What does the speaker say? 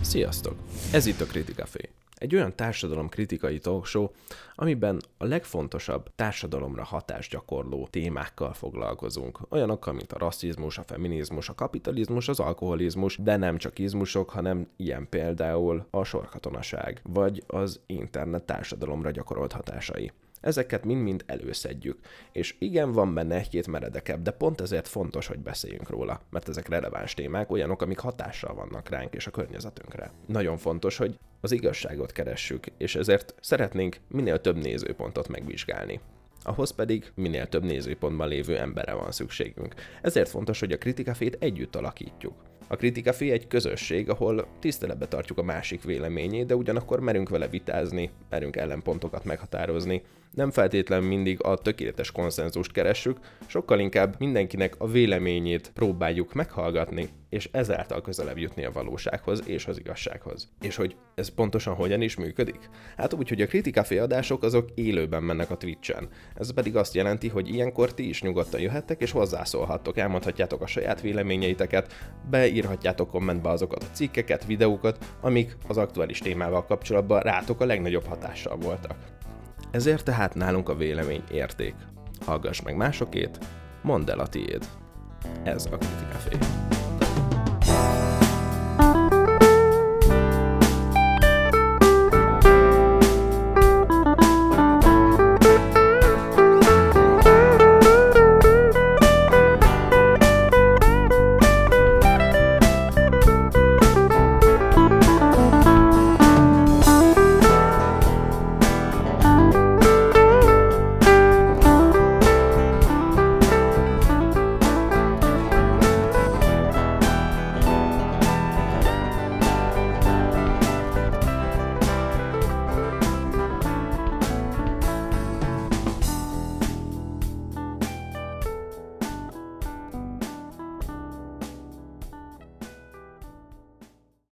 Sziasztok! Ez itt a Kritikafé. Egy olyan társadalomkritikai talkshow, amiben a legfontosabb társadalomra hatást gyakorló témákkal foglalkozunk. Olyanokkal, mint a rasszizmus, a feminizmus, a kapitalizmus, az alkoholizmus, de nem csak izmusok, hanem ilyen például a sorkatonaság, vagy az internet társadalomra gyakorolt hatásai. Ezeket mind-mind előszedjük. És igen, van benne egy-két meredekebb, de pont ezért fontos, hogy beszéljünk róla, mert ezek releváns témák, olyanok, amik hatással vannak ránk és a környezetünkre. Nagyon fontos, hogy az igazságot keressük, és ezért szeretnénk minél több nézőpontot megvizsgálni ahhoz pedig minél több nézőpontban lévő emberre van szükségünk. Ezért fontos, hogy a kritikafét együtt alakítjuk. A kritikafé egy közösség, ahol tiszteletbe tartjuk a másik véleményét, de ugyanakkor merünk vele vitázni, merünk ellenpontokat meghatározni, nem feltétlenül mindig a tökéletes konszenzust keressük, sokkal inkább mindenkinek a véleményét próbáljuk meghallgatni, és ezáltal közelebb jutni a valósághoz és az igazsághoz. És hogy ez pontosan hogyan is működik? Hát úgy, hogy a kritikafé adások azok élőben mennek a Twitch-en. Ez pedig azt jelenti, hogy ilyenkor ti is nyugodtan jöhettek és hozzászólhattok, elmondhatjátok a saját véleményeiteket, beírhatjátok kommentbe azokat a cikkeket, videókat, amik az aktuális témával kapcsolatban rátok a legnagyobb hatással voltak. Ezért tehát nálunk a vélemény érték. Hallgass meg másokét, mondd el a tiéd. Ez a Kritikafé.